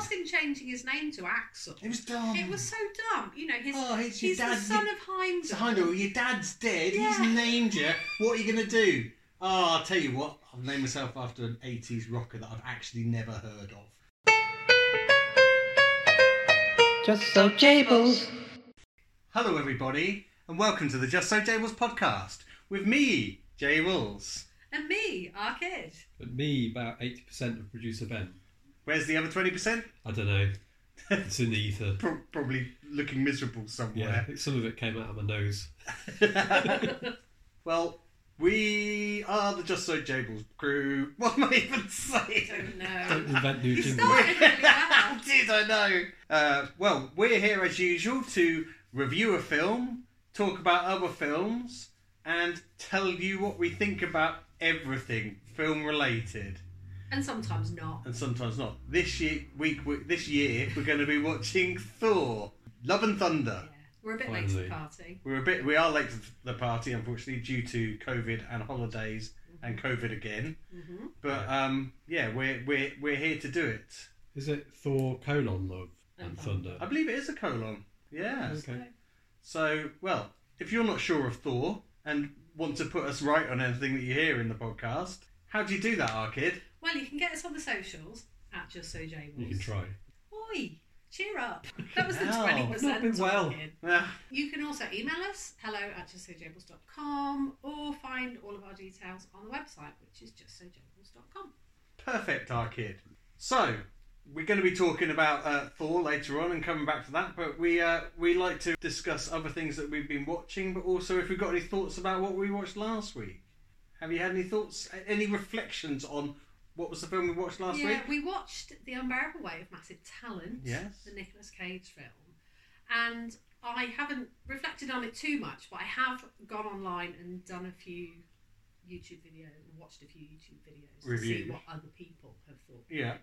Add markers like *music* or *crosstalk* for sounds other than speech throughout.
asked him changing his name to Axl. It was dumb. It was so dumb. You know, his, Oh, it's your he's the dad's- son of Heimdall. So, Heimdall, your dad's dead. Yeah. He's named you. What are you gonna do? Oh, I'll tell you what. I've named myself after an '80s rocker that I've actually never heard of. Just so Jables. Hello, everybody, and welcome to the Just So Jables podcast with me, Jay Wills. And me, our kid. But me, about 80% of producer Ben. Where's the other twenty percent? I don't know. It's in the ether. *laughs* Pro- probably looking miserable somewhere. Yeah, somewhere. some of it came out of my nose. *laughs* well, we are the Just So Jables crew. What am I even saying? I don't know. Don't invent new You jingles. started really well. *laughs* Did I know? Uh, well, we're here as usual to review a film, talk about other films, and tell you what we think about everything film related, And sometimes not. and sometimes not. This year, week, we- this year, we're going to be watching Thor: Love and Thunder. Yeah. We're a bit late to the Finally. party. We're a bit, we are late to the party, unfortunately, due to COVID and holidays and COVID again. hmm But um, yeah, we're we're we're here to do it. Is it Thor colon love and And thunder? I believe it is a colon. Yeah. Okay. So, well, if you're not sure of Thor and want to put us right on anything that you hear in the podcast, how do you do that, our kid? Well, you can get us on the socials at Just So Jables. You can try. Oi, cheer up. That was the Wow. 20% I've not been well. talking. Ah, You can also email us, hello at justsojables.com, or find all of our details on the website, which is justsojables.com. perfect, our kid. So, we're going to be talking about uh, Thor later on and coming back to that, but we uh, we like to discuss other things that we've been watching, but also if we've got any thoughts about what we watched last week. Have you had any thoughts, any reflections on what was the film we watched last week? yeah, week? we watched The Unbearable Weight of Massive Talent, Yes. the Nicolas Cage film, and I haven't reflected on it too much, but I have gone online and done a few YouTube videos and watched a few YouTube videos to Reviews. see what other people have thought. Yeah.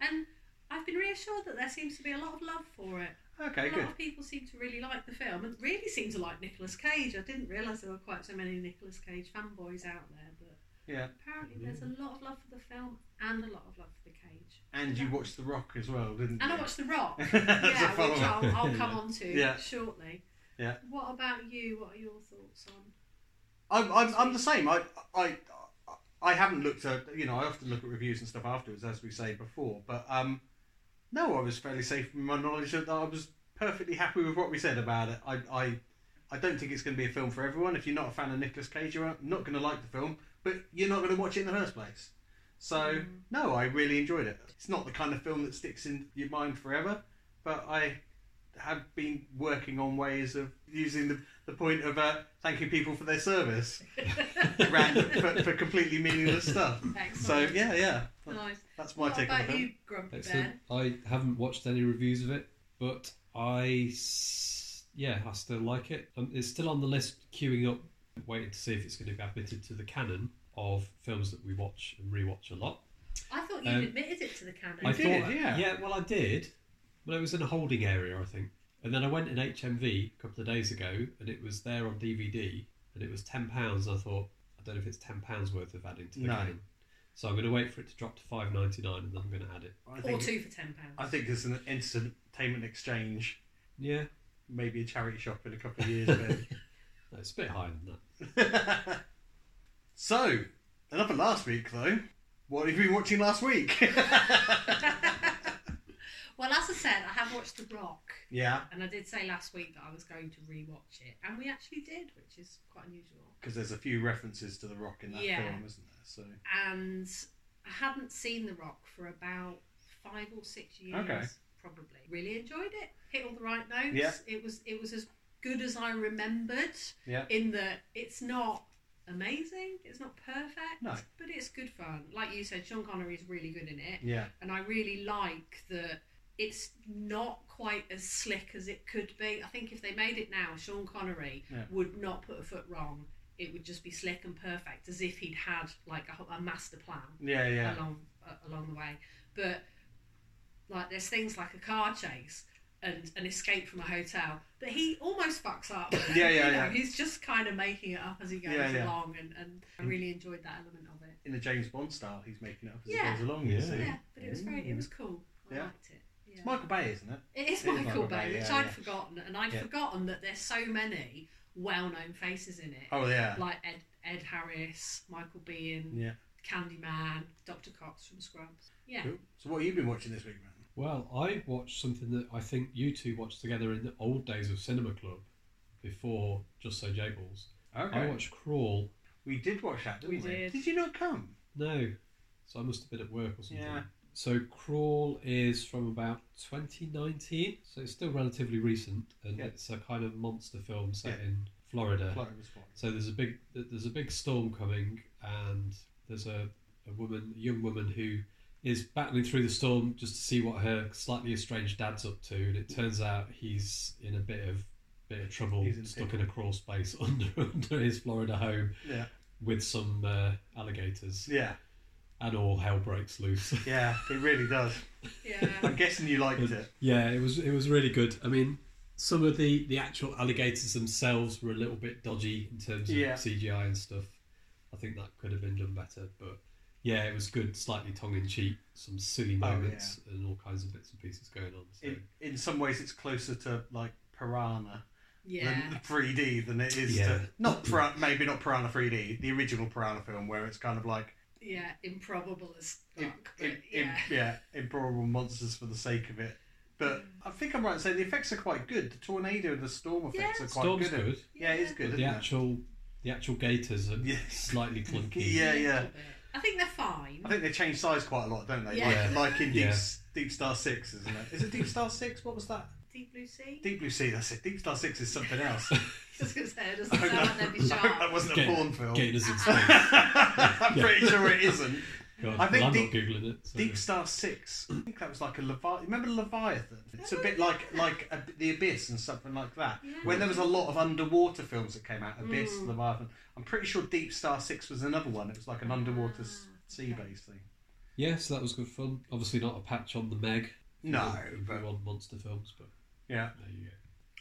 And I've been reassured that there seems to be a lot of love for it. Okay, a good. lot of people seem to really like the film and really seem to like Nicolas Cage. I didn't realise there were quite so many Nicolas Cage fanboys out there, but Yeah. apparently there's a lot of love for the film and a lot of love for the Cage. And you watched The Rock as well, didn't And you? And I watched The Rock, *laughs* yeah, which. I'll, I'll come on to *laughs* Yeah. shortly. Yeah. What about you? What are your thoughts on? I'm, I'm, I'm the same. I, I, I haven't looked at, you know, I often look at reviews and stuff afterwards, as we say before. But um, no, I was fairly safe in my knowledge that I was perfectly happy with what we said about it. I, I, I don't think it's going to be a film for everyone. If you're not a fan of Nicolas Cage, you're not going to like the film, but you're not going to watch it in the first place. So Mm. no, I really enjoyed it. It's not the kind of film that sticks in your mind forever, but I have been working on ways of using the, the point of uh, thanking people for their service *laughs* random for, for completely meaningless stuff. So Excellent. yeah, yeah, nice. that's my What take on the about film. you, Grumpy Excellent. Ben? I haven't watched any reviews of it, but I yeah, I still like it. Um, it's still on the list, queuing up, waiting to see if it's going to be admitted to the canon of films that we watch and rewatch a lot. I thought you Um, admitted it to the canon. I did, thought, yeah. yeah. well, I did, but it was in a holding area, I think. And then I went in HMV a couple of days ago, and it was there on DVD, and it was ten pounds. I thought, I don't know if it's ten pounds worth of adding to the No. canon. So I'm going to wait for it to drop to five ninety nine, and then I'm going to add it. I or think, two for ten pounds. I think it's an entertainment exchange, Yeah, maybe a charity shop in a couple of years. maybe. *laughs* no, it's a bit higher than that. *laughs* so enough of last week, though. What have you been watching last week? *laughs* well, as I said, I have watched The Rock, yeah, and I did say last week that I was going to rewatch it, and we actually did, which is quite unusual. because there's a few references to The Rock in that Yeah. film, isn't there? So And I hadn't seen The Rock for about five or six years, Okay. probably. Really enjoyed it. Hit all the right notes. Yeah. It was it was as good as I remembered. Yeah. In that it's not amazing, it's not perfect, No. but it's good fun. Like you said, Sean Connery is really good in it. yeah, and I really like that it's not quite as slick as it could be. I think if they made it now, Sean Connery Yeah. would not put a foot wrong. It would just be slick and perfect, as if he'd had like a, a master plan yeah, yeah. along uh, along the way. But like, there's things like a car chase and an escape from a hotel that he almost fucks up. *laughs* Yeah, *laughs* yeah, You know, yeah. He's just kind of making it up as he goes Yeah, yeah. along, and, and I really enjoyed that element of it. In the James Bond style, he's making it up as Yeah. he goes along. Yeah. see. Yeah, but it was very, it was cool. I Yeah. liked it. Yeah. It's Michael Bay, isn't it? It is It is Michael, Michael Bay, Bay, which yeah, I'd yeah. forgotten, and I'd Yeah. forgotten that there's so many well-known faces in it, Oh yeah. like Ed, Ed Harris, Michael Biehn, Yeah. Candyman, Dr. Cox from Scrubs. Yeah. Cool. So what have you been watching this week, man? Well, I watched something that I think you two watched together in the old days of Cinema Club before Just So Jables. Okay. I watched Crawl. We did watch that, didn't We we? did. Did you not come? No, so I must have been at work or something. Yeah. So Crawl is from about 2019, so it's still relatively recent, and Yeah. it's a kind of monster film set Yeah. in Florida. Florida. So there's a big there's a big storm coming, and there's a, a woman, a young woman who is battling through the storm just to see what her slightly estranged dad's up to, and it turns out he's in a bit of bit of trouble, He's in stuck in a crawl space *laughs* under under his Florida home Yeah. with some uh, alligators, Yeah. And all hell breaks loose. *laughs* Yeah. It really does. Yeah. I'm guessing you liked it. Yeah, it was it was really good. I mean, some of the the actual alligators themselves were a little bit dodgy in terms of Yeah. CGI and stuff. I think that could have been done better, but yeah, it was good, slightly tongue in cheek, some silly Oh, moments, and all kinds of bits and pieces going on. So. In, in some ways, it's closer to like Piranha Yeah. than 3D than it is Yeah. to not Piranha, maybe not Piranha 3D, the original Piranha film, where it's kind of like Yeah. Improbable as fuck. im- but im- im- yeah. yeah, improbable monsters for the sake of it. But mm. I think I'm right in saying the effects are quite good. The tornado and the storm effects Yeah. are quite Storm's good. good. Yeah, it's good. The isn't it? actual the actual gators are Yeah. slightly *laughs* clunky. Yeah, yeah. I think they're fine. I think they change size quite a lot, don't they? Yeah. Like, like in Deep, Yeah. Deep Star Six, isn't it? Is it Deep Star Six? What was that? Deep Blue Sea. Deep Blue Sea. That's it. Deep Star Six is something else. *laughs* Just gonna say, it doesn't sound like they'd be that, that wasn't a porn film. Gators in space. I'm pretty sure it isn't. *laughs* God, I think well, I'm Deep- not googling it. So. Deep Star Six. I think that was like a Leviathan. Remember Leviathan? It's a bit like like a, the Abyss and something like that. Yeah. When there was a lot of underwater films that came out, Abyss, Mm. Leviathan. I'm pretty sure Deep Star Six was another one. It was like an underwater s- Ah, sea-based thing. Yeah, so that was good fun. Obviously, not a patch on the Meg. No, if you but want monster films, but yeah. there you go.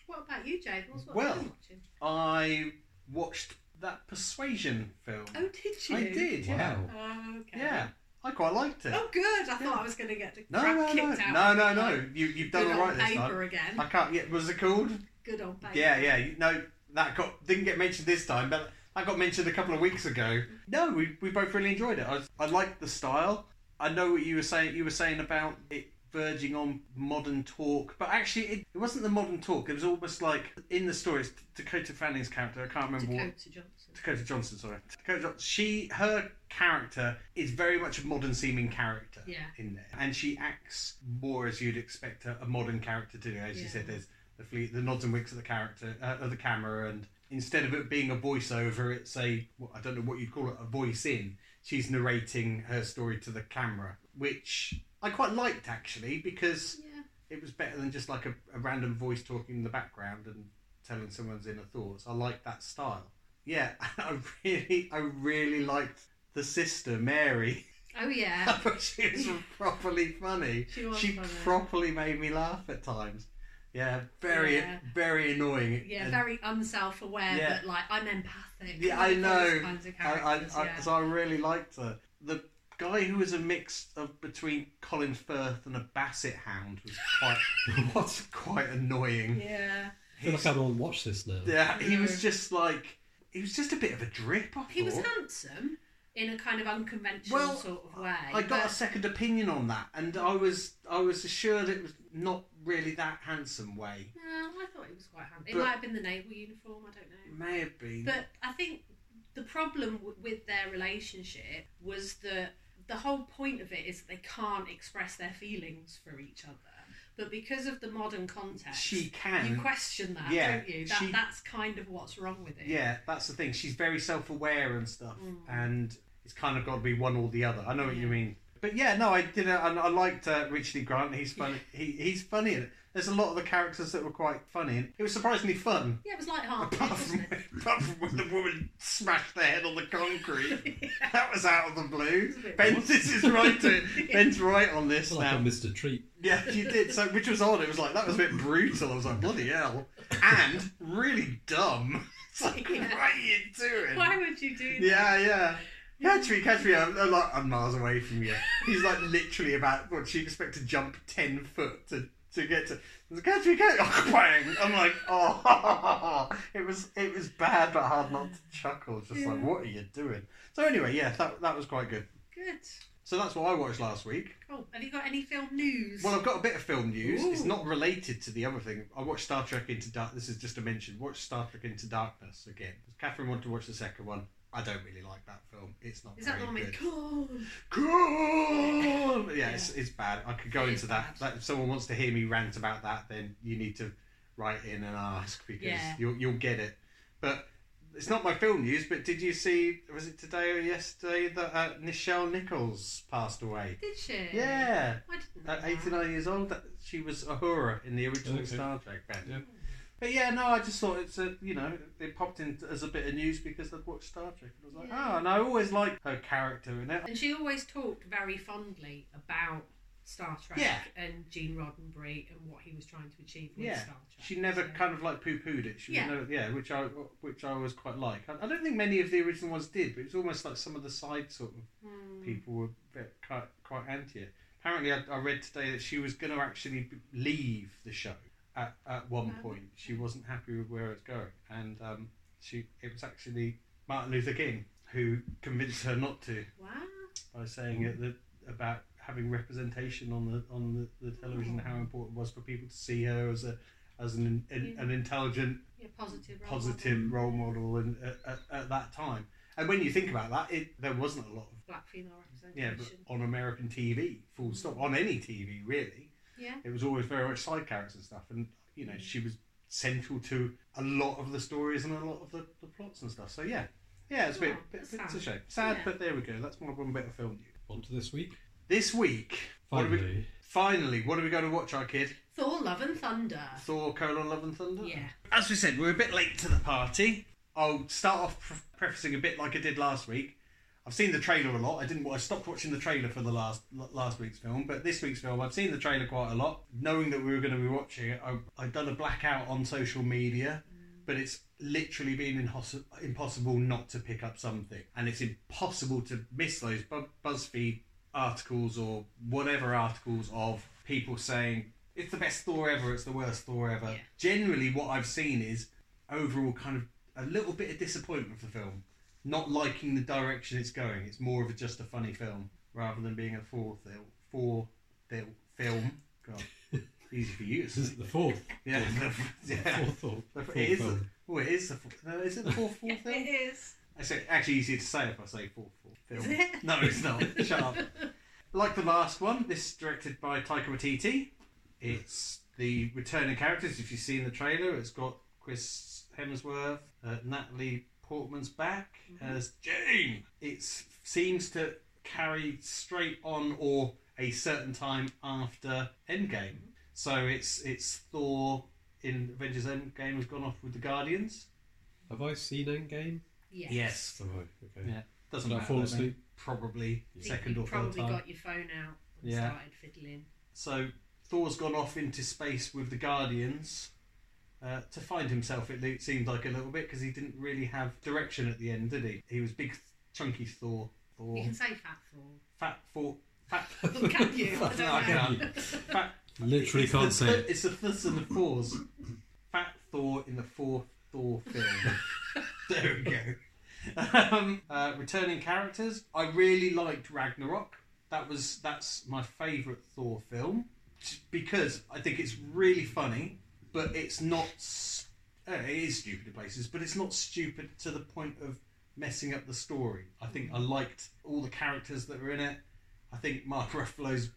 What about you, Jade? What's what Well- are you watching? I watched that Persuasion film. Oh, did you? I did. Yeah. Oh, okay. Yeah. I quite liked it. Oh, good. I thought I was going to get the no, crap no, no, kicked out. no, of no, no. You you've done Good all right on this paper time. again. I can't. Yeah, was it called? Good on paper. Yeah, yeah. No, that got didn't get mentioned this time, but that got mentioned a couple of weeks ago. No, we, we both really enjoyed it. I, I liked the style. I know what you were saying. You were saying about it verging on modern talk, but actually, it, it wasn't the modern talk. It was almost like in the story. It's Dakota Fanning's character. I can't remember what. Dakota Johnson. Dakota Johnson, sorry. Dakota Johnson. She, her character is very much a modern seeming character Yeah. in there, and she acts more as you'd expect a, a modern character to do. As you said, there's the fleet, the nods and winks of the character uh, of the camera, and instead of it being a voiceover, it's a well, I don't know what you'd call it, a voice in. She's narrating her story to the camera, which I quite liked actually because Yeah. it was better than just like a, a random voice talking in the background and telling someone's inner thoughts. I like that style. Yeah, *laughs* I really, I really liked the sister Mary. Oh, *laughs* I yeah. thought she was *laughs* properly funny. She was she funny. properly made me laugh at times. Yeah, very, Yeah. very annoying. Yeah, And very unself-aware, Yeah. but like I'm empathic. Yeah, I I like those know. Kinds of I, I, characters, I, so I really liked her. The guy who was a mix of between Colin Firth and a Basset Hound was quite, *laughs* was quite annoying. yeah. I feel like I don't watch this now. Yeah, he No. was mm. just like he was just a bit of a drip. I He was handsome in a kind of unconventional Well, sort of way. I got a second opinion on that, and I was I was assured it was not really that handsome way. No, I thought he was quite handsome. It might have been the naval uniform. I don't know. May have been. But I think the problem w- with their relationship was that the whole point of it is that they can't express their feelings for each other. But because of the modern context, she can. you question that, Yeah, don't you? That, she- that's kind of what's wrong with it. Yeah, that's the thing. She's very self-aware and stuff, Mm. and it's kind of got to be one or the other. I know what you mean. But yeah, no, I did. uh, And I liked uh, Richard E. Grant. He's funny. *laughs* he, he's funny in it. There's a lot of the characters that were quite funny, and it was surprisingly fun. Yeah, it was light-hearted, Apart from, wasn't it? *laughs* apart from when the woman smashed their head on the concrete. *laughs* That was out of the blue. It's a bit Ben, this is right. To, Ben's right on this It's like now. a Mr. Treat. Yeah, you did. So, which was odd. It was like that was a bit brutal. I was like, bloody hell, and really dumb. It's like, Yeah. what are you doing? Why would you do that? Yeah, yeah. Catch me, catch me! I'm, I'm like I'm miles away from you. He's like literally about what she expect to jump ten foot to, to get to. Catch me, catch *laughs* me! Oh, bang! I'm like, oh, *laughs* it was it was bad but hard not to chuckle. Just like, what are you doing? So anyway, yeah, that that was quite good. Good. So that's what I watched last week. Oh, Have you got any film news? Well, I've got a bit of film news. It's not related to the other thing. I watched Star Trek Into Dark. This is just a mention. Watch Star Trek Into Darkness again. Catherine wanted to watch the second one. I don't really like that film. It's not Is that very the one with good. Khan? Cool. Yeah, it's, it's bad. I could go It is into that. bad. that. If someone wants to hear me rant about that, then you need to write in and ask because Yeah. you'll you'll get it. But it's not my film news. But did you see? Was it today or yesterday that uh, Nichelle Nichols passed away? Did she? Yeah. I didn't know At 89 years old, she was Uhura in the original Okay. Star Trek band. Yeah. But yeah, no, I just thought it's a, you know, it popped in as a bit of news because I'd watched Star Trek. And I was like, Yeah. oh, and I always liked her character in it. And she always talked very fondly about Star Trek Yeah. and Gene Roddenberry and what he was trying to achieve with Yeah. Star Trek. She never So- kind of like poo pooed it. She was Yeah. no, yeah, which I which I always quite like. I, I don't think many of the original ones did, but it's almost like some of the side sort of Hmm. people were a bit quite, quite anti it. Apparently, I, I read today that she was going to actually b- leave the show at, at one Oh, point. She wasn't happy with where it's going, and um, she it was actually Martin Luther King who convinced her not to Wow. by saying it that about having representation on the on the, the television, Oh. how important it was for people to see her as a as an an, Yeah. an intelligent, Yeah, positive. role positive model. role model, and at, at, at that time. And when you think about that, it there wasn't a lot of Black female yeah, representation. but on American TV, full stop. On any TV, really, Yeah. it was always very much side characters and stuff. And you know, she was central to a lot of the stories and a lot of the, the plots and stuff. So yeah, yeah, it's a bit, Oh, bit, that's it's a shame. Sad, Yeah. but there we go. That's my one bit of film news. On to this week. This week, what are we, Finally, finally, what are we going to watch, our kid? Thor: Love and Thunder. Thor: Colon Love and Thunder. Yeah. As we said, we're a bit late to the party. I'll start off pre- prefacing a bit like I did last week. I've seen the trailer a lot. I didn't. I stopped watching the trailer for the last last week's film, but this week's film, I've seen the trailer quite a lot. Knowing that we were going to be watching it, I, I've done a blackout on social media, mm. but it's literally been inhos- impossible not to pick up something, and it's impossible to miss those Bu- BuzzFeed articles or whatever articles of people saying it's the best Thor ever, it's the worst Thor ever. Yeah. Generally, what I've seen is overall kind of a little bit of disappointment with the film, not liking the direction it's going. It's more of a, just a funny film rather than being a four thil, four thil, film. God, *laughs* easy for you to this is say. the fourth. Yeah, *laughs* yeah. *laughs* Fourth, fourth, The- fourth it is. film. The, oh, it is the. fourth- No, is it the fourth fourth It film? is. It's actually easier to say if I say fourth fourth film. Is it? No, it's not. Shut up. Like the last one, this is directed by Taika Waititi. It's the returning characters. If you've seen the trailer, it's got Chris Hemsworth, uh, Natalie Portman's back mm-hmm. as Jane. It seems to carry straight on or a certain time after Endgame. Mm-hmm. So it's it's Thor in Avengers Endgame has gone off with the Guardians. Have I seen Endgame? Yes. Yes. Have I? Okay. Yeah. Doesn't Did I matter. fall asleep? Probably I think second you or third probably got your phone out and Yeah. started fiddling. So Thor's gone off into space with the Guardians uh, to find himself. It, it seemed like a little bit because he didn't really have direction at the end, did he? He was big, chunky Thor. Thor, You can say fat Thor. fat Thor, fat. *laughs* Can you? I don't No, I can't. Fat. Literally it's can't the, say it. It's the thus and the fours. Fat Thor in the fourth Thor film. *laughs* there we go. Um, uh, returning characters. I really liked Ragnarok. That was that's my favourite Thor film because I think it's really funny, but it's not. Uh, it is stupid in places, but it's not stupid to the point of messing up the story. I think I liked all the characters that were in it. I think Mark *laughs* Ruffalo's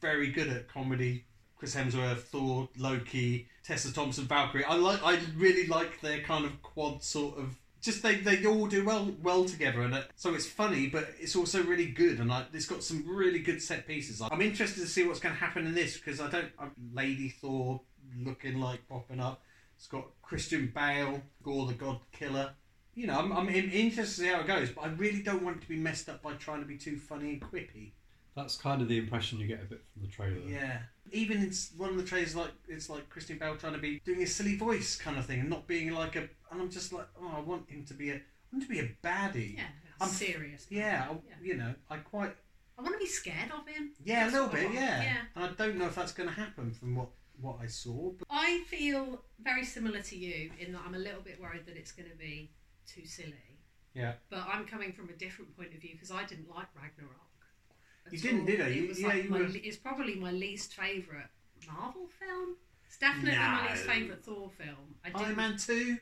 very good at comedy. Chris Hemsworth, Thor, Loki, Tessa Thompson, Valkyrie. I like. I really like their kind of quad sort of. Just they, they all do well well together, and it, so it's funny, but it's also really good, and like it's got some really good set pieces. I'm interested to see what's going to happen in this because I don't. I'm Lady Thor looking like popping up. It's got Christian Bale, Gorr the God Killer. You know, I'm, I'm interested to see how it goes, but I really don't want it to be messed up by trying to be too funny and quippy. That's kind of the impression you get a bit from the trailer. Yeah. Even in one of the trailers, like it's like Christian Bale trying to be doing a silly voice kind of thing, and not being like a. And I'm just like, oh, I want him to be a. I want to be a baddie. Yeah, I'm- serious. Yeah, I, Yeah. you know, I quite I want to be scared of him. yeah, That's a little bit, yeah. Yeah. And I don't know if that's going to happen from what what I saw, but I feel very similar to you in that I'm a little bit worried that it's going to be too silly. Yeah. But I'm coming from a different point of view because I didn't like Ragnarok. You didn't, all. did you? It You- was yeah, like you my, were- It's probably my least favourite Marvel film. It's definitely my least favourite Thor film. I Iron didn't. Man two,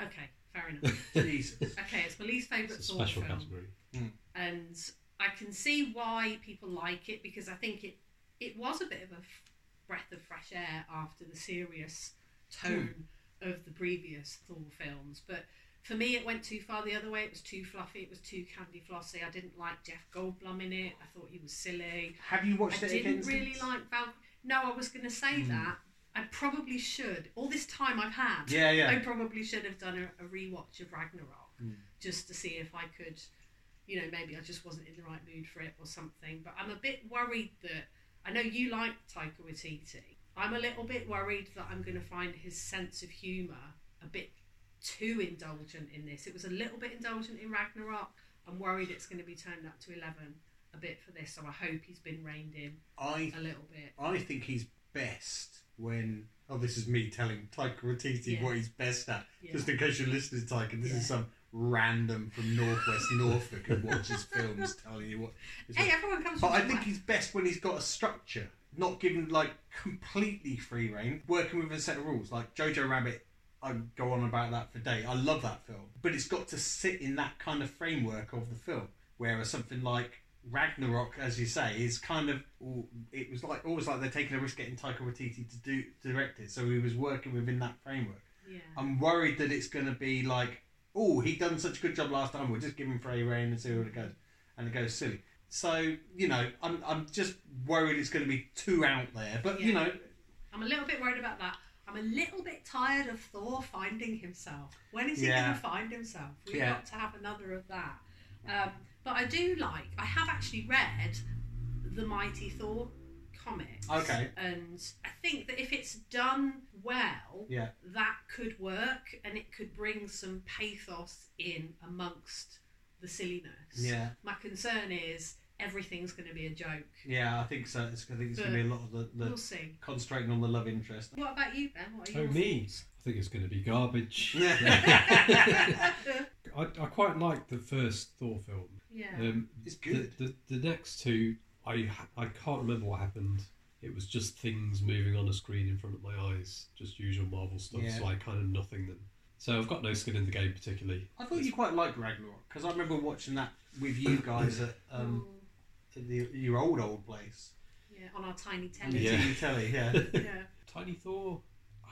Okay, fair enough. *laughs* Jesus. okay, it's my least favourite It's a Thor special film. category. Hmm. and I can see why people like it because I think it it was a bit of a f- breath of fresh air after the serious tone of the previous Thor films. But for me, it went too far the other way. It was too fluffy. It was too candy flossy. I didn't like Jeff Goldblum in it. I thought he was silly. Have you watched I it I didn't really like Val. No, I was going to say Mm. that. I probably should. All this time I've had. Yeah, yeah. I probably should have done a, a rewatch of Ragnarok Mm. just to see if I could, you know, maybe I just wasn't in the right mood for it or something. But I'm a bit worried that I know you like Taika Waititi. I'm a little bit worried that I'm going to find his sense of humour a bit too indulgent in this. It was a little bit indulgent in Ragnarok. I'm worried it's going to be turned up to 11 a bit for this, so I hope he's been reined in I a little bit. I think he's best when. Oh, this is me telling Taika Waititi Yeah. what he's best at. Yeah. Just in case you're listening to Taika, this Yeah. is some random from Northwest Norfolk who watches films telling you what. Hey, what- everyone comes But I think he's best when he's got a structure, not given like completely free reign, working with a set of rules. Like Jojo Rabbit, I go on about that for day. I love that film, but it's got to sit in that kind of framework of the film. Whereas something like Ragnarok, as you say, is kind of it was like always like they're taking a risk getting Taika Waititi to do direct it, so he was working within that framework. Yeah. I'm worried that it's going to be like, oh, he done such a good job last time. We'll just give him free reign and see where it goes, and it goes silly. So you know, I'm I'm just worried it's going to be too out there. But you know, I'm a little bit worried about that. I'm a little bit tired of Thor finding himself. When is he Yeah. going to find himself? We've Yeah. got to have another of that. Um, but I do like. I have actually read the Mighty Thor comics. Okay. And I think that if it's done well, Yeah. that could work, and it could bring some pathos in amongst the silliness. yeah, My concern is everything's going to be a joke. yeah, I think so. It's, I think it's going to be a lot of the, the We'll see. concentrating on the love interest. What about you, Ben? What are Oh, your me? thoughts? I think it's going to be garbage. Yeah. I, I quite like the first Thor film. yeah. Um, It's *laughs* good. The, the, the next two, I I can't remember what happened. It was just things moving on a screen in front of my eyes, just usual Marvel stuff. Yeah. So I kind of nothing them. So I've got no skin in the game particularly. I thought you quite liked Ragnarok because I remember watching that with you guys at um, Oh, at the, your old old place. yeah, on our tiny telly. the Yeah. TV telly, yeah. *laughs* Yeah. Tiny Thor,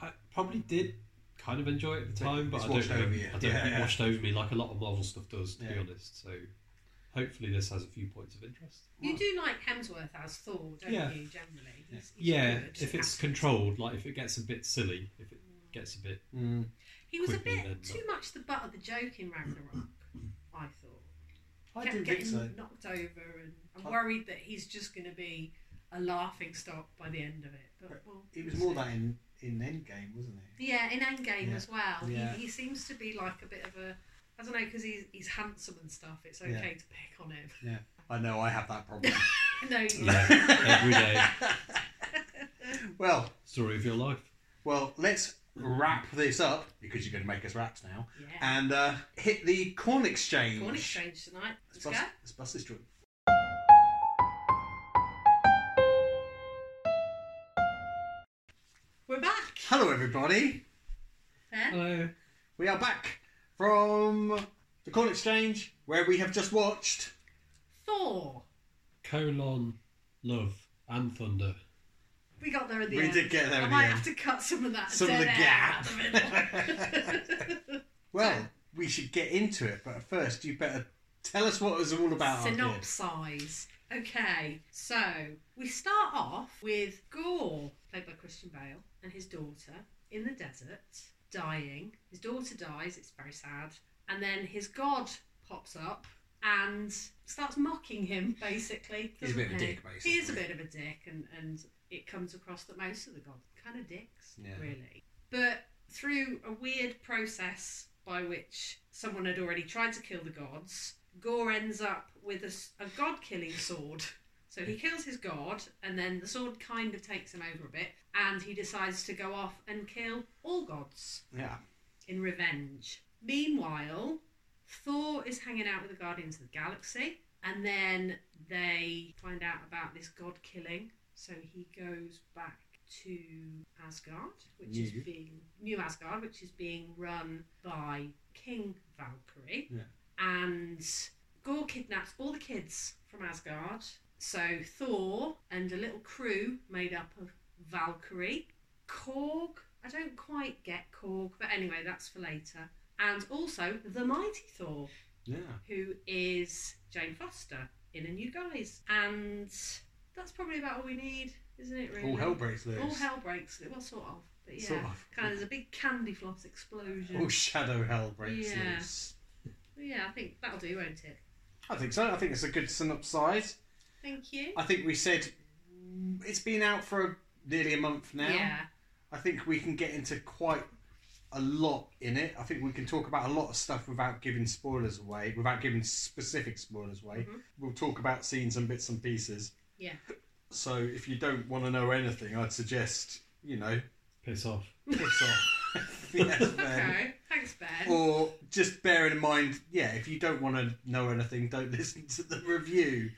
I probably did kind of enjoy it at the time, but It's I don't, washed think- over you. I don't Yeah, think yeah. it washed over me like a lot of Marvel stuff does, to be honest. So hopefully this has a few points of interest. You do like Hemsworth as Thor, don't Yeah. you? Generally, he's, he's Yeah, good if it's controlled, like if it gets a bit silly, if it gets a bit Mm. he was a bit then, too much the butt of the joke in Ragnarok. I thought. I Kept didn't getting think so. knocked over, and I'm I- worried that he's just going to be a laughing stock by the end of it. But well, It was more that in in Endgame, wasn't it? Yeah, in Endgame Yeah. as well. Yeah. He, he seems to be like a bit of a. I don't know because he's he's handsome and stuff. It's okay Yeah. to pick on him. Yeah, I know I have that *laughs* problem. no, you Yeah, *laughs* every day. *laughs* well, story of your life. well, let's wrap this up because you're going to make us raps now, Yeah. and uh, hit the corn exchange. Corn exchange tonight. Let's Let's bust, go. let's bust this joint. We're back. Hello, everybody. Ben? Hello. We are back from the corn exchange where we have just watched. Thor. Colon, love, and thunder. We got there in the We end. did get there I in the might end. have to cut some of that. Some of dead the air gap. out the *laughs* middle. Well, we should get into it, but first, you better tell us what it was all about. Arcade. Synopsize. Okay, so we start off with Gorr, played by Christian Bale, and his daughter in the desert, dying. His daughter dies, it's very sad. And then his god pops up and starts mocking him, basically. He's a bit of a doesn't he? dick, is a bit of a dick, and, and it comes across that most of the gods are kind of dicks, Yeah. really. But through a weird process by which someone had already tried to kill the gods, Gorr ends up with a god killing sword. So he kills his god, and then the sword kind of takes him over a bit, and he decides to go off and kill all gods Yeah. in revenge. Meanwhile, Thor is hanging out with the Guardians of the Galaxy, and then they find out about this god killing. So he goes back to Asgard, which is New. being New Asgard, which is being run by King Valkyrie, Yeah. and Gorr kidnaps all the kids from Asgard. So Thor and a little crew made up of Valkyrie, Korg. I don't quite get Korg, but anyway, that's for later. And also the mighty Thor, Yeah. who is Jane Foster in a new guise. And that's probably about all we need, isn't it? Really, All hell breaks loose. All hell breaks. Loose. Well, sort of, but yeah, Sort of. kind of. There's a big candy floss explosion. All shadow hell breaks Yeah. loose. Yeah, I think that'll do, won't it? I think so. I think it's a good synopsis. Thank you. I think we said it's been out for nearly a month now. Yeah. I think we can get into quite a lot in it. I think we can talk about a lot of stuff without giving spoilers away, without giving specific spoilers away. Mhm. We'll talk about scenes and bits and pieces. Yeah. So if you don't want to know anything, I'd suggest, you know, Piss off. piss off. *laughs* yes, Ben. *laughs* Okay. Thanks, Ben. Or just bear in mind, yeah, if you don't want to know anything, don't *laughs* listen to the review.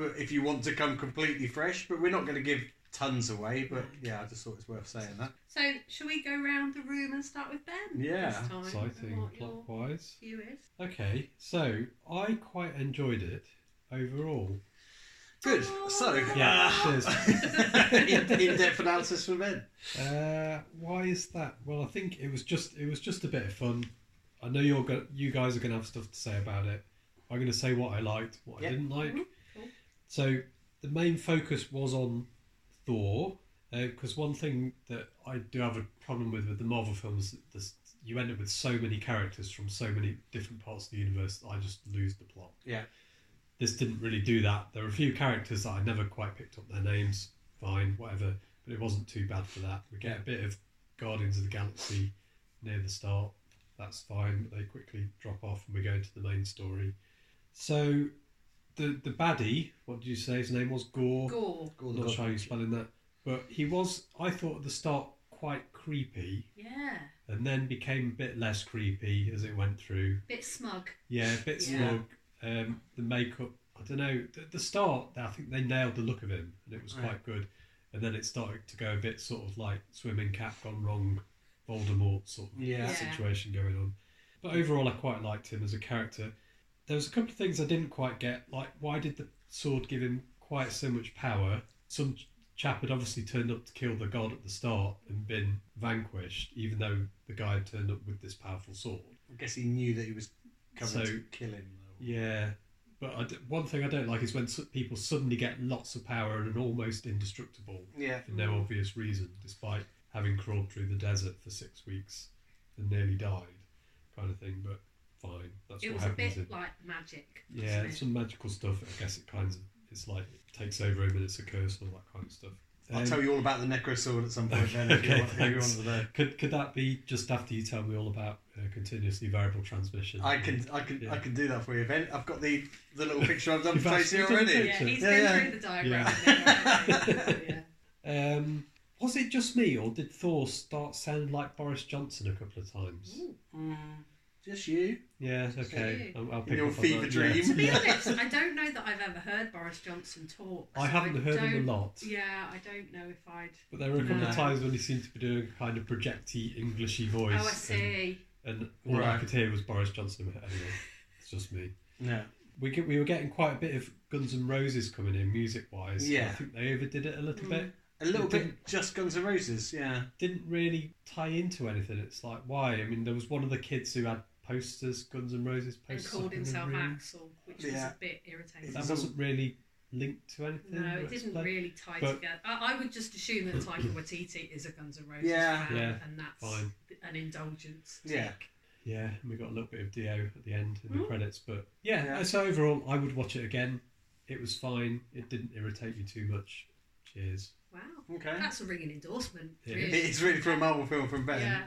But if you want to come completely fresh, but we're not going to give tons away. But yeah, I just thought it's worth saying that. So, shall we go round the room and start with Ben? Yeah. This time, Exciting What your plot wise. view is? Okay, so I quite enjoyed it overall. Good. So, *laughs* Yeah, uh, *laughs* in, in-depth analysis for Ben. Uh, why is that? Well, I think it was just it was just a bit of fun. I know you're go- you guys are going to have stuff to say about it. I'm going to say what I liked, what Yeah. I didn't like. Mhm, cool. So the main focus was on Thor, uh, because one thing that I do have a problem with with the Marvel films, this, you end up with so many characters from so many different parts of the universe that I just lose the plot. Yeah. This didn't really do that. There were a few characters that I never quite picked up their names. Fine, whatever. But it wasn't too bad for that. We get a bit of Guardians of the Galaxy near the start. That's fine. They quickly drop off and we go into the main story. So the the baddie, what did you say his name was? Gorr. Gorr. Gorr I'm not sure how you're spelling that. But he was, I thought at the start, quite creepy Yeah. and then became a bit less creepy as it went through. Bit smug. Yeah, a bit Yeah. smug. Um, the makeup, I don't know. At the start, I think they nailed the look of him, and it was Right. quite good. And then it started to go a bit sort of like swimming cap gone wrong, Voldemort sort of Yeah. Yeah. situation going on. But overall, I quite liked him as a character. There was a couple of things I didn't quite get, like why did the sword give him quite so much power? Some chap had obviously turned up to kill the god at the start and been vanquished, even though the guy had turned up with this powerful sword. I guess he knew that he was coming So- to kill him. Though. Yeah, but I d- one thing I don't like is when people suddenly get lots of power and are almost indestructible Yeah. for no obvious reason, despite having crawled through the desert for six weeks and nearly died, kind of thing. But fine, that's It what was a happens. bit in, like magic. yeah, it? some magical stuff. I guess it kind of it's like it takes over him and it's a curse and all that kind of stuff. I'll Um, tell you all about the Necro Sword at some point then if, you *laughs* Okay, want, if you want to. Could could that be just after you tell me all about uh, continuously variable transmission? I can, I can, Yeah. I can do that for you, Ben. I've got the the little picture I've done for Tracy actually done the already. Yeah, he's Yeah, been yeah. through the diagram. Yeah. *laughs* Yeah. yeah. Um, was it just me, or did Thor start sounding like Boris Johnson a couple of times? Ooh. Mm, just you. Yeah, okay. you. I'll, I'll In pick your up on fever that, dream. yeah. To be *laughs* honest, I don't know that I've ever heard Boris Johnson talk. I so haven't heard him a lot, Yeah, I don't know if I'd. but there were a couple of times when he seemed to be doing a kind of projecty Englishy voice. Oh, I see. And, and all I could hear was Boris Johnson. Anyway, it's just me. Yeah. We get, we were getting quite a bit of Guns N' Roses coming in music wise. Yeah. I think they overdid it a little Mm. bit. A little It bit just Guns N' Roses, yeah. Didn't really tie into anything. It's like why? I mean, there was one of the kids who had posters, Guns N' Roses posters. And posters. called up in the himself. Axl, which was a bit irritating. That wasn't really linked to anything. No, it didn't really tie But- together. I, I would just assume that Taika Waititi is a Guns N' Roses Yeah. fan, Yeah, and that's fine. an indulgence. Yeah. tick. Yeah, and we got a little bit of Dio at the end in the Mm. credits, but yeah, Yeah. So overall, I would watch it again. It was fine. It didn't irritate me too much. Cheers. Wow, Okay. that's a ringing endorsement. It really. It's really for a Marvel film from Ben. Yeah,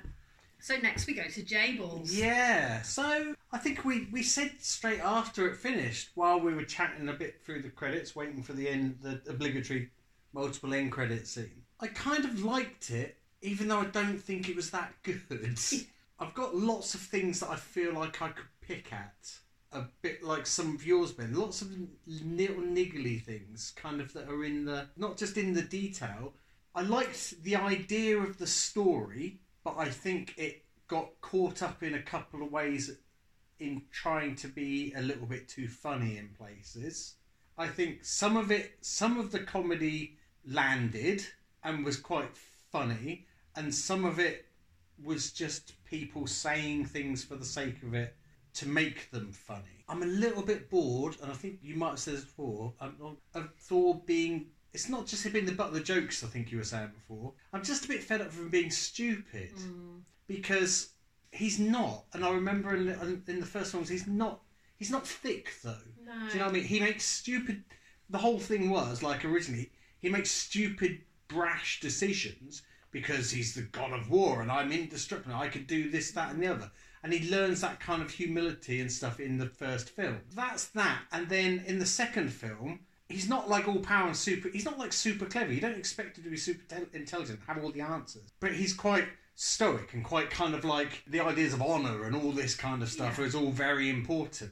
So next we go to Jables. Yeah, so I think we, we said straight after it finished, while we were chatting a bit through the credits, waiting for the end, the obligatory multiple end credit scene. I kind of liked it, even though I don't think it was that good. *laughs* I've got lots of things that I feel like I could pick at. A bit like some of yours, Ben. Lots of little niggly things, kind of that are in the not just in the detail. I liked the idea of the story, but I think it got caught up in a couple of ways in trying to be a little bit too funny in places. I think some of it, some of the comedy landed and was quite funny, and some of it was just people saying things for the sake of it to make them funny. I'm a little bit bored, and I think you might have said this before, um, of Thor being. It's not just him being the butt of the jokes, I think you were saying before. I'm just a bit fed up him being stupid mm. because he's not. And I remember in, in the first ones, he's not. He's not thick though. No. Do you know what I mean? He makes stupid. The whole thing was like originally he makes stupid, brash decisions because he's the god of war and I'm indestructible. I could do this, that, and the other. And he learns that kind of humility and stuff in the first film. That's that. And then in the second film, he's not like all power and super. He's not like super clever. You don't expect him to be super tel- intelligent, have all the answers. But he's quite stoic and quite kind of like the ideas of honor and all this kind of stuff Yeah. is all very important.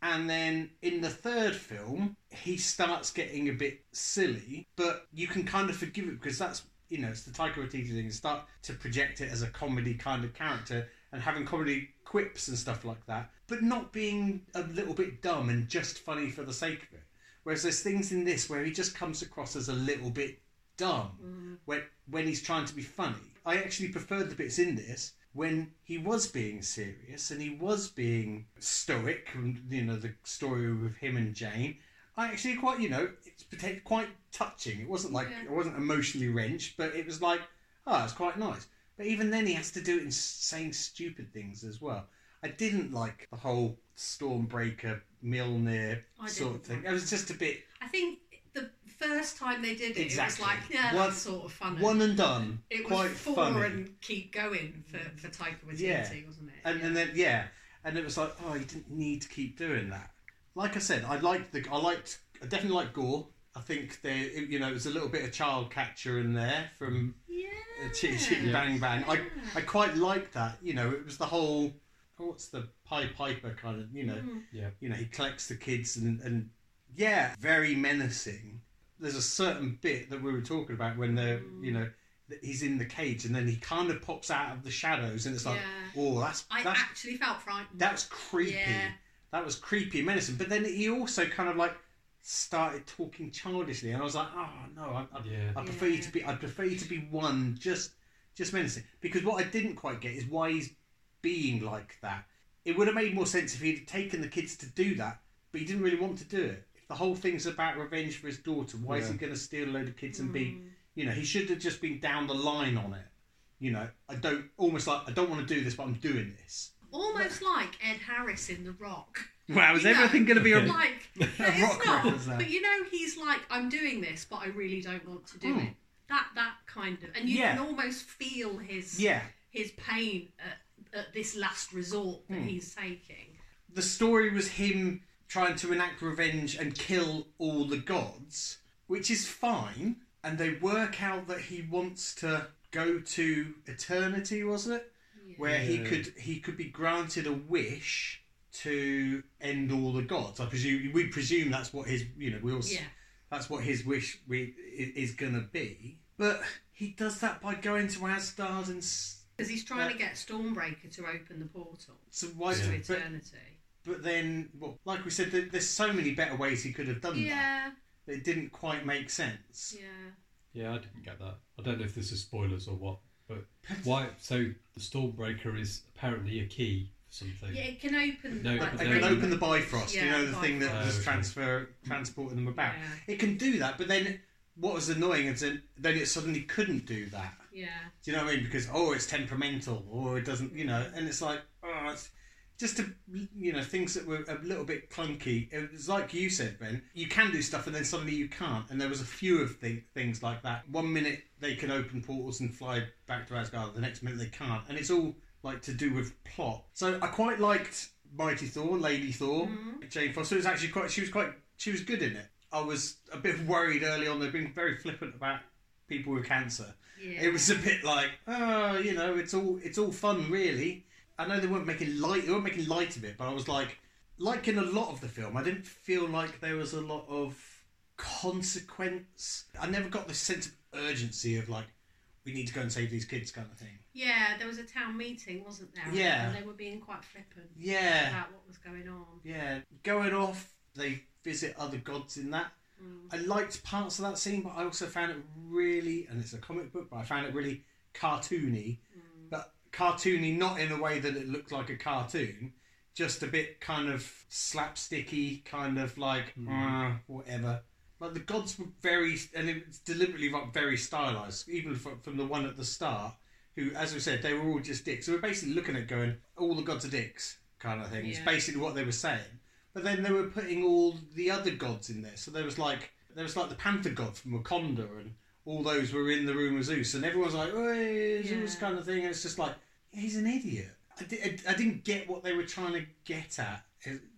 And then in the third film, he starts getting a bit silly, but you can kind of forgive it because that's you know it's the Taika Waititi thing. Start to project it as a comedy kind of character and having comedy quips and stuff like that, but not being a little bit dumb and just funny for the sake of it. Whereas there's things in this where he just comes across as a little bit dumb mm. when when he's trying to be funny. I actually preferred the bits in this when he was being serious and he was being stoic. and, You know the story with him and Jane. I actually quite you know it's quite touching. It wasn't like Yeah. it wasn't emotionally wrenched, but it was like oh it's quite nice. But even then he has to do it in saying stupid things as well. I didn't like the whole Stormbreaker Mjolnir sort of thing. It was just a bit I think the first time they did it, Exactly. it was like, yeah, One- that's sort of funny. one and done. it was quite four funny. and keep going for, for Taika Waititi, Yeah. wasn't it? and, yeah. and then yeah, and it was like, oh, you didn't need to keep doing that. Like I said, I liked the, I liked, I definitely liked Gorr. I think there, you know, it was a little bit of child catcher in there from yeah. Chitty Chitty Bang Bang. I, I quite liked that. You know, it was the whole, what's the Pied Piper kind of, you know, Mm. Yeah. you know, he collects the kids and, and yeah, very menacing. There's a certain bit that we were talking about when they're, you know, he's in the cage and then he kind of pops out of the shadows and it's like, Yeah. oh, that's I actually felt frightened. that's creepy. Yeah. That was creepy and menacing. But then he also kind of like started talking childishly, and I was like, oh no, I, I, Yeah. I prefer you to be. I prefer you to be one just just menacing. Because what I didn't quite get is why he's being like that. It would have made more sense if he'd taken the kids to do that, but he didn't really want to do it. If the whole thing's about revenge for his daughter, why is he going to steal a load of kids and Mm. be? You know, he should have just been down the line on it. You know, I don't almost like I don't want to do this, but I'm doing this. Almost like Ed Harris in The Rock. Wow, is You everything going to be Okay. *laughs* a Like, *laughs* no, A it's rock not. reference there. But you know, he's like, I'm doing this, but I really don't want to do Hmm. it. That that kind of, and you Yeah. can almost feel his yeah? his pain at, at this last resort that Hmm. he's taking. the story was him trying to enact revenge and kill all the gods, which is fine. And they work out that he wants to go to eternity, wasn't it? Where he could he could be granted a wish to end all the gods. I presume we presume that's what his you know we all Yeah. that's what his wish we, is gonna be. But he does that by going to Asgard and s- Because he's trying Uh, to get Stormbreaker to open the portal so why to Yeah. eternity. but then well, like we said there's so many better ways he could have done that. Yeah, it didn't quite make sense. yeah. Yeah, I didn't get that. I don't know if this is spoilers or what, but *laughs* why? So the Stormbreaker is apparently a key for something. Yeah, it can open. No, like, I can then- open the Bifrost, Yeah, you know, the thing that Bifrost. was Oh, okay. transfer transporting them about. Yeah. It can do that, but then what was annoying is then it suddenly couldn't do that. Yeah, Do you know what I mean? Because oh, it's temperamental, or it doesn't, you know, and it's like oh, it's just to, you know things that were a little bit clunky. It was like you said, Ben. You can do stuff, and then suddenly you can't. And there was a few of th- things like that. One minute they can open portals and fly back to Asgard, the next minute they can't, and it's all like to do with plot. So I quite liked Mighty Thor, Lady Thor, Mhm. Jane Foster was actually quite. She was quite. She was good in it. I was a bit worried early on. They've been very flippant about people with cancer. Yeah. It was a bit like, oh, you know, it's all it's all fun, really. I know they weren't making light. They weren't making light of it, but I was like, like in a lot of the film, I didn't feel like there was a lot of consequence. I never got the sense of urgency of like, we need to go and save these kids, kind of thing. Yeah, there was a town meeting, wasn't there? Yeah. And they were being quite flippant Yeah, about what was going on. yeah. Going off, they visit other gods in that. Mm. I liked parts of that scene, but I also found it really, and it's a comic book, but I found it really cartoony. Mm. But cartoony, not in a way that it looked like a cartoon, just a bit kind of slapsticky, kind of like Mm. uh, whatever. Like the gods were very, and it's deliberately like very stylized, even from, from the one at the start. Who, as we said, they were all just dicks. So we're basically looking at going, all the gods are dicks, kind of thing. It's basically what they were saying. But then they were putting all the other gods in there. So there was like there was like the panther god from Wakanda, and all those were in the room with Zeus, and everyone's like, "Hey, Zeus," Yeah. kind of thing. And it's just like he's an idiot. I, di- I, I didn't get what they were trying to get at.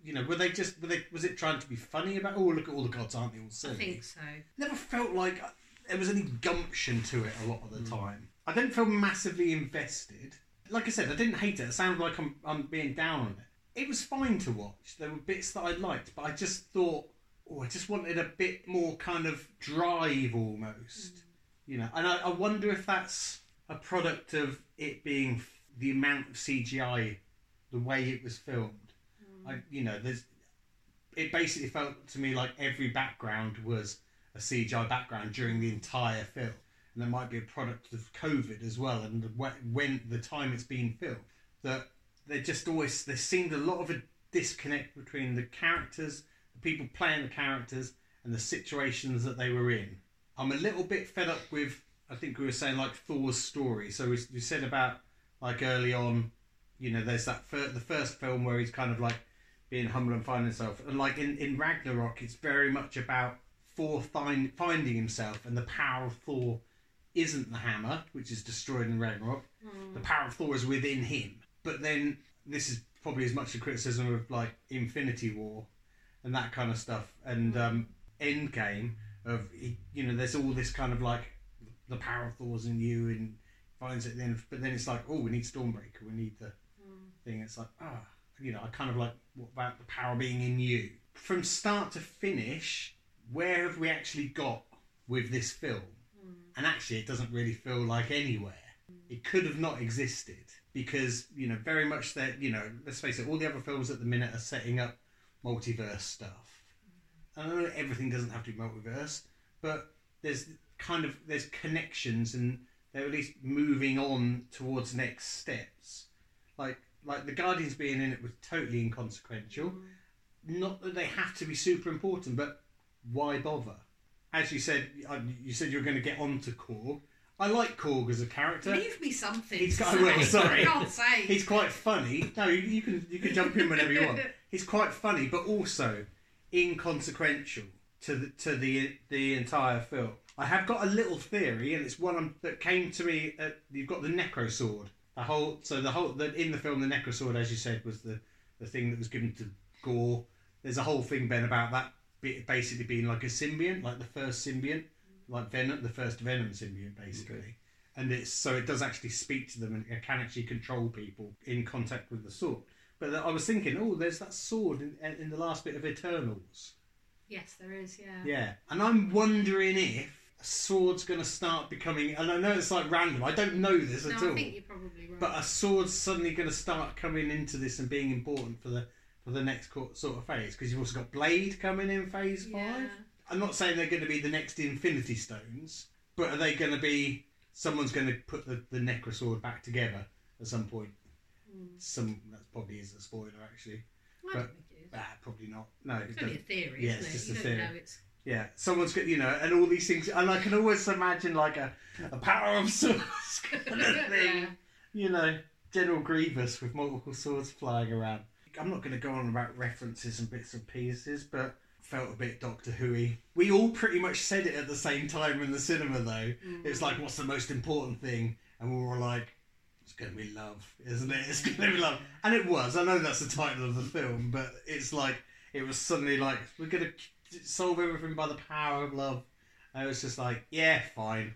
You know, were they just were they was it trying to be funny about? Oh, look at all the gods, aren't they all silly? I silly? think so. Never felt like there was any gumption to it a lot of the Mm. time. I didn't feel massively invested. Like I said, I didn't hate it. It sounded like I'm, I'm being down on it. It was fine to watch. There were bits that I liked, but I just thought, oh, I just wanted a bit more kind of drive almost. You know, and I, I wonder if that's a product of it being f- the amount of CGI, the way it was filmed. Mm. I, you know, there's. It basically felt to me like every background was a CGI background during the entire film, and there might be a product of COVID as well, and the, when the time it's been filmed, that there just always there seemed a lot of a disconnect between the characters, the people playing the characters, and the situations that they were in. I'm a little bit fed up with. I think we were saying like Thor's story. So we, we said about like early on, you know, there's that fir- the first film where he's kind of like being humble and finding himself, and like in in Ragnarok, it's very much about Thor find, finding himself, and the power of Thor isn't the hammer, which is destroyed in Ragnarok. Mm. The power of Thor is within him. But then this is probably as much a criticism of like Infinity War and that kind of stuff, and um, Endgame of you know, there's all this kind of like the power of Thor's in you, and finds it then. But then it's like, oh, we need Stormbreaker, we need the Mm. thing. It's like, ah, you know, I kind of like, what about the power being in you? From start to finish, where have we actually got with this film? Mm. And actually, it doesn't really feel like anywhere. It could have not existed because, you know, very much that, you know, let's face it, all the other films at the minute are setting up multiverse stuff. And I know everything doesn't have to be multiverse, but there's kind of there's connections and they're at least moving on towards next steps. Like like the Guardians being in it was totally inconsequential. Not that they have to be super important, but why bother? As you said, you said you were going to get on to Korg. I like Korg as a character. Leave me something. He's got- I will, sorry. For God's sake. He's quite funny. No, you, you can you can jump in whenever you want. He's quite funny, but also inconsequential to the to the the entire film. I have got a little theory, and it's one that came to me. At, you've got the Necro Sword. The whole so the whole the, in the film the Necro Sword, as you said, was the the thing that was given to Gorr. There's a whole thing Ben about that basically being like a symbiont, like the first symbiont, like Venom, the first Venom symbiont, basically Okay. and it's so it does actually speak to them and it can actually control people in contact with the sword. But I was thinking, oh, there's that sword in, in the last bit of Eternals. Yes, there is. Yeah. Yeah, and I'm wondering if a sword's going to start becoming. And I know it's like random. I don't know this No, at I all. think you're probably right. But a sword's suddenly going to start coming into this and being important for the for the next sort of phase because you've also got Blade coming in phase yeah. five. I'm not saying they're going to be the next Infinity Stones, but are they going to be? Someone's going to put the the Necro sword back together at some point. Mm. Some that probably is a spoiler, actually. I But- think it is. Ah, probably not. No, it It's only a theory, Yeah, isn't it's it? just a theory. It's Yeah, someone's got you know, and all these things, and I can always imagine like a a power of *laughs* swords *laughs* kind of thing. yeah. You know, General Grievous with multiple swords flying around. I'm not going to go on about references and bits and pieces, but felt a bit Doctor Who-y. We all pretty much said it at the same time in the cinema, though. Mm. It was like, what's the most important thing? And we were like, it's going to be love, isn't it? *laughs* It's going to be love, and it was. I know that's the title of the film, but it's like it was suddenly like we're going to solve everything by the power of love. And it was just like, yeah, fine.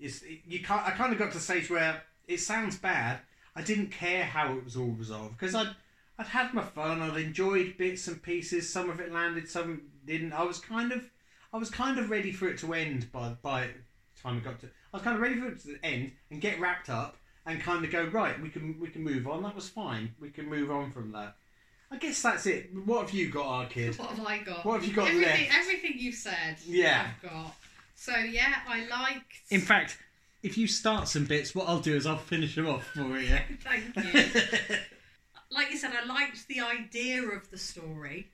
It's you can't. I kind of got to the stage where it sounds bad. I didn't care how it was all resolved because I'd I'd had my fun. I'd enjoyed bits and pieces. Some of it landed, some didn't. I was kind of I was kind of ready for it to end by by the time it got to. I was kind of ready for it to end and get wrapped up and kind of go right. We can we can move on. That was fine. We can move on from that. I guess that's it. What have you got, our kid? What have I got? What have you got everything, left? Everything you've said. Yeah. I've got. So yeah, I liked. In fact, if you start some bits, what I'll do is I'll finish them off for you. *laughs* Thank you. *laughs* like you said, I liked the idea of the story,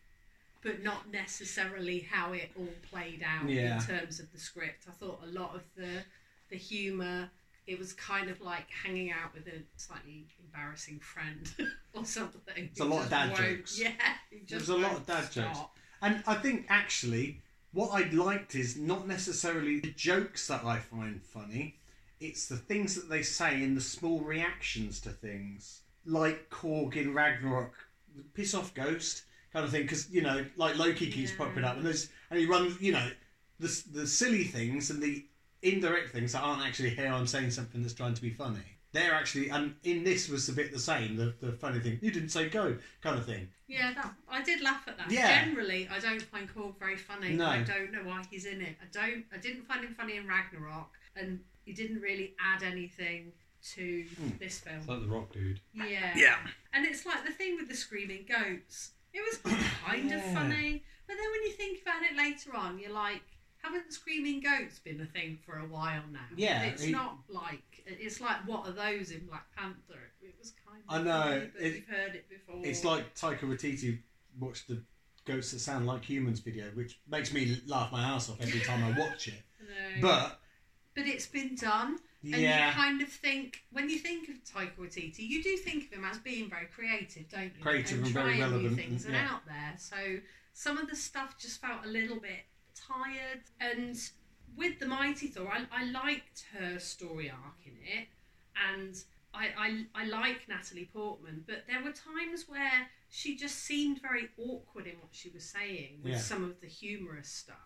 but not necessarily how it all played out Yeah. in terms of the script. I thought a lot of the the humour. It was kind of like hanging out with a slightly embarrassing friend *laughs* or something. It's a lot of dad jokes. Yeah, who There just was a lot of dad jokes. And I think actually, what I liked is not necessarily the jokes that I find funny, it's the things that they say and the small reactions to things. Like Korg in Ragnarok, piss off ghost kind of thing, because, you know, like Loki keeps Yeah. popping up and, there's, and he runs, you know, the, the silly things and the indirect things that aren't actually here I'm saying something that's trying to be funny. They're actually, and in this was a bit the same, the, the funny thing, you didn't say go kind of thing. Yeah, that, I did laugh at that. Yeah. Generally, I don't find Korg very funny. No. I don't know why he's in it. I don't. I didn't find him funny in Ragnarok, and he didn't really add anything to Hmm. this film. It's like the rock dude. Yeah. Yeah. And it's like the thing with the screaming goats. It was kind of funny, but then when you think about it later on, you're like, haven't screaming goats been a thing for a while now? Yeah, It's it- not like it's like what are those in Black Panther? It was kind of I know, funny, but it- we've heard it before. It's like Taika Waititi watched the Goats That Sound Like Humans video, which makes me laugh my ass off every time I watch it. *laughs* No. But but it's been done, and yeah, you kind of think when you think of Taika Waititi, you do think of him as being very creative, don't you? Creative and very trying new relevant things and- and yeah. out there. So some of the stuff just felt a little bit tired. And with the Mighty Thor, I, I liked her story arc in it, and I, I I like Natalie Portman, but there were times where she just seemed very awkward in what she was saying with Yeah. some of the humorous stuff.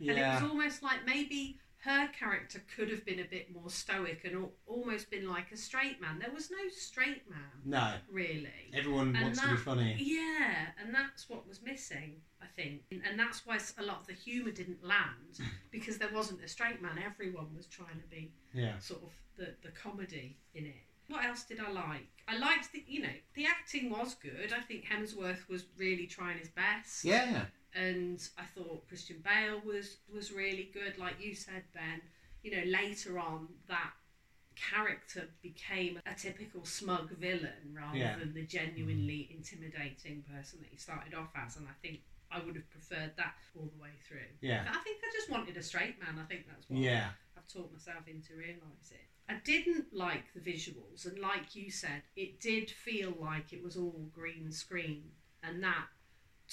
And it was almost like maybe her character could have been a bit more stoic and al- almost been like a straight man. There was no straight man, no, really. everyone And wants to be funny. Yeah, and that's what was missing, I think. And- And that's why a lot of the humour didn't land *laughs* because there wasn't a straight man. Everyone was trying to be Yeah, sort of the, the comedy in it. What else did I like? I liked the, you know, the acting was good. I think Hemsworth was really trying his best yeah, and I thought Christian Bale was was really good. Like you said, Ben, you know, later on that character became a typical smug villain rather Yeah. than the genuinely mm-hmm. intimidating person that he started off as, and I think I would have preferred that all the way through. Yeah. But I think I just wanted a straight man. I think that's what yeah, I've taught myself into realise it. I didn't like the visuals, and like you said, it did feel like it was all green screen, and that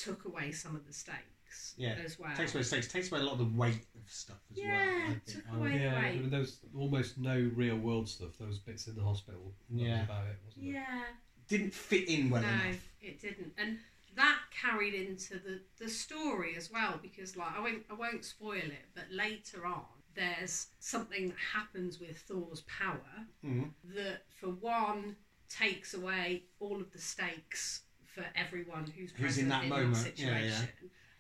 took away some of the stakes Yeah. as well. takes away stakes, takes away a lot of the weight of stuff as well. Yeah, I took think. I away- would- Yeah, I mean, there was almost no real world stuff. There was bits in the hospital. That Yeah. was about it, wasn't it? Yeah, Didn't fit in well no, enough. it didn't, and that carried into the the story as well because, like, I won't I won't spoil it, but later on. There's something that happens with Thor's power Mhm. that, for one, takes away all of the stakes for everyone who's Who's in present that in moment, that yeah, yeah. situation.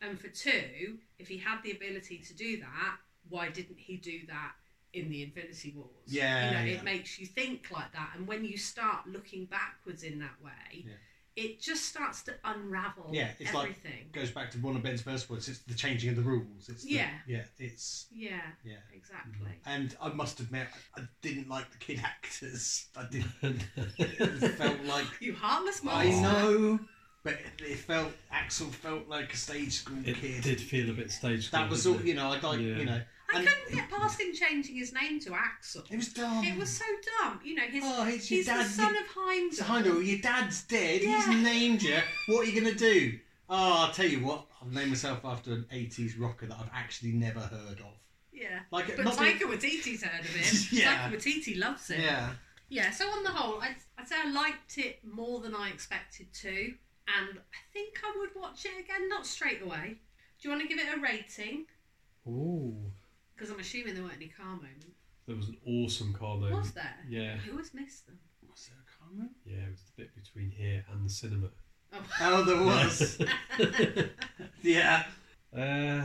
And for two, if he had the ability to do that, why didn't he do that in the Infinity Wars? Yeah, you know, yeah. it makes you think like that. And when you start looking backwards in that way, Yeah. It just starts to unravel Yeah, it's like- everything. Goes back to one of Ben's first words. It's the changing of the rules. It's the, Yeah. yeah. It's yeah, yeah. exactly. Mm-hmm. And I must admit, I didn't like the kid actors. I didn't. It felt *laughs* like You heartless I know, but it, it felt Axl felt like a stage school It kid. did feel a bit stage. school, That was all. it? You know, I like Yeah. you know. I And couldn't get past him changing his name to Axl. it was dumb. It was so dumb. You know, his, Oh, your he's the dad. son of Heimdall. Know your dad's dead. Yeah. He's named you. What are you gonna do? Oh, I'll tell you what. I've named myself after an '80s rocker that I've actually never heard of. Yeah. Like, But Taika Waititi's heard of him. *laughs* Yeah. Taika Waititi loves him. Yeah. Yeah, so on the whole, I'd, I'd say I liked it more than I expected to, and I think I would watch it again, not straight away. Do you want to give it a rating? Ooh, Because I'm assuming there weren't any car moments. there was an awesome car moment. Was there? Yeah, I always miss them. Was there a car moment? yeah, it was the bit between here and the cinema. Oh. *laughs* Oh, there was. *laughs* yeah. Uh,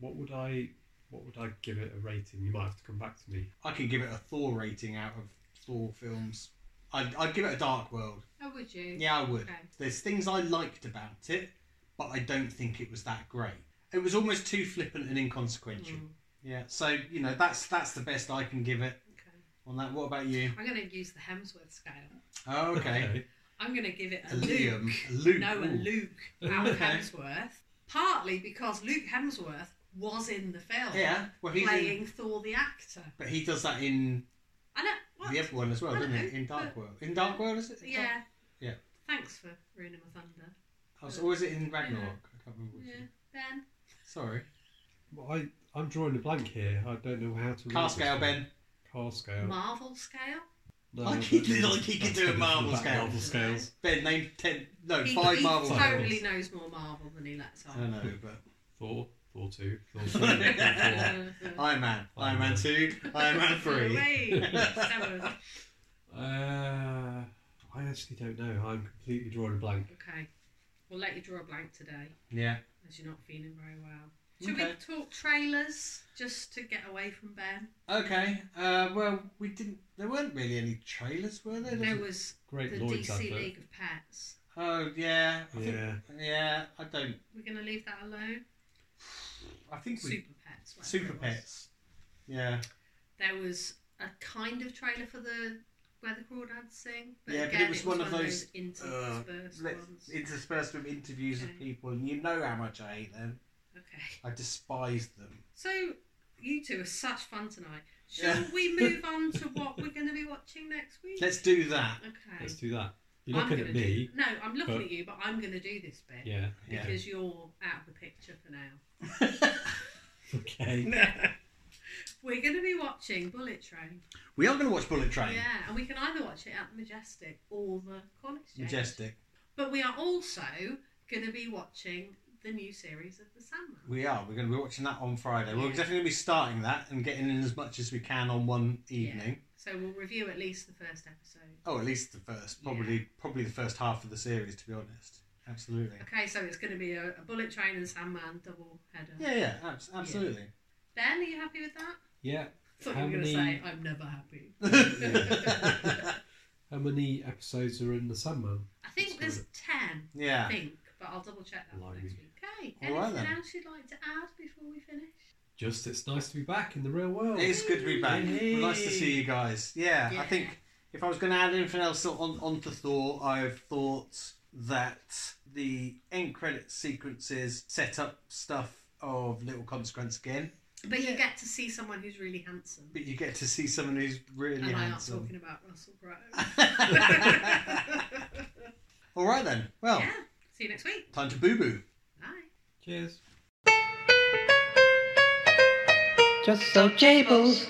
what would I, what would I give it a rating? You might have to come back to me. I could give it a Thor rating out of Thor films. I'd, I'd give it a Dark World. oh, would you? Yeah, I would. Okay. There's things I liked about it, but I don't think it was that great. It was almost too flippant and inconsequential. Mm, Yeah, so you know that's that's the best I can give it okay. on that. What about you? I'm going to use the Hemsworth scale. Oh, okay. *laughs* I'm going to give it a, A Luke. Liam, a Luke. No, a. Luke out of *laughs* Okay. Hemsworth. Partly because Luke Hemsworth was in the film. Yeah, well he's in, playing Thor the actor. but he does that in I know. What? the other one as well, doesn't know, it? In Dark but- World. In Dark World, is it? Yeah. Yeah. Thanks for ruining my thunder. Oh, so, or is it in Ragnarok? I can't remember. Which Yeah. one. Ben. Sorry. Well, I, I'm drawing a blank here. I don't know how to. Car rate scale, one. Ben. Car scale. Marvel scale. No, Like I he don't did- know. like he could do a Marvel scale. Marvel scales. Ben, name ten. No, He, five he Marvel totally scales. knows more Marvel than he lets on. I on. know, *laughs* but Thor, Thor two, Thor *laughs* three, Thor four. Iron Man, Iron Iron Man Man. two, Iron Man three. Wait, *laughs* seven. Uh, I actually don't know. I'm completely drawing a blank. Okay. We'll let you draw a blank today, Yeah. as you're not feeling very well. Should Okay. we talk trailers just to get away from Ben? Okay. Uh, well, we didn't. There weren't really any trailers, were there? There was Great the Lloyd's DC advert. League of Pets. Oh yeah. I think, Yeah. yeah. I don't. We're going to leave that alone. I think we Super Pets. super pets. Yeah. There was a kind of trailer for the Where the Crawdads Sing. But Yeah, but again, it was one of those, interspersed Let's ones. interspersed with interviews Okay. of people, and you know how much I hate them. Okay. I despise them. So, you two are such fun tonight. Shall Yeah. we move on to what we're going to be watching next week? Let's do that. Okay. Let's do that. You're looking at me. Do, no, I'm looking but- at you, but I'm going to do this bit Yeah. Yeah. because you're out of the picture for now. *laughs* Okay. *laughs* We're going to be watching Bullet Train. we are going to watch Bullet Train. Yeah, and we can either watch it at the Majestic or the Cornish Exchange. Majestic. But we are also going to be watching the new series of The Sandman. We are. We're going to be watching that on Friday. We're Yeah. definitely going to be starting that and getting in as much as we can on one evening. So we'll review at least the first episode. Oh, at least the first, probably, probably the first half of the series, to be honest. Absolutely. Okay, so it's going to be a, a Bullet Train and Sandman double header. Yeah, yeah, abs- absolutely. Ben, are you happy with that? Yeah. I thought How you were going to say, I'm never happy. *laughs* *laughs* How many episodes are in the Sandman? I think It's there's good. 10, yeah. I think, but I'll double check that Blimey. next week. Okay, All right anything then. else you'd like to add before we finish? Just it's nice to be back in the real world. It is good to be back. Yay. Nice to see you guys. Yeah, Yeah. I think if I was going to add anything else on onto Thor, I've thought that the end credit sequences set up stuff of little consequence again, But you get to see someone who's really handsome. but you get to see someone who's really and I am handsome. talking about Russell Crowe. *laughs* *laughs* All right then. Well, yeah, see you next week. time to boo boo. Cheers. Just so Jables.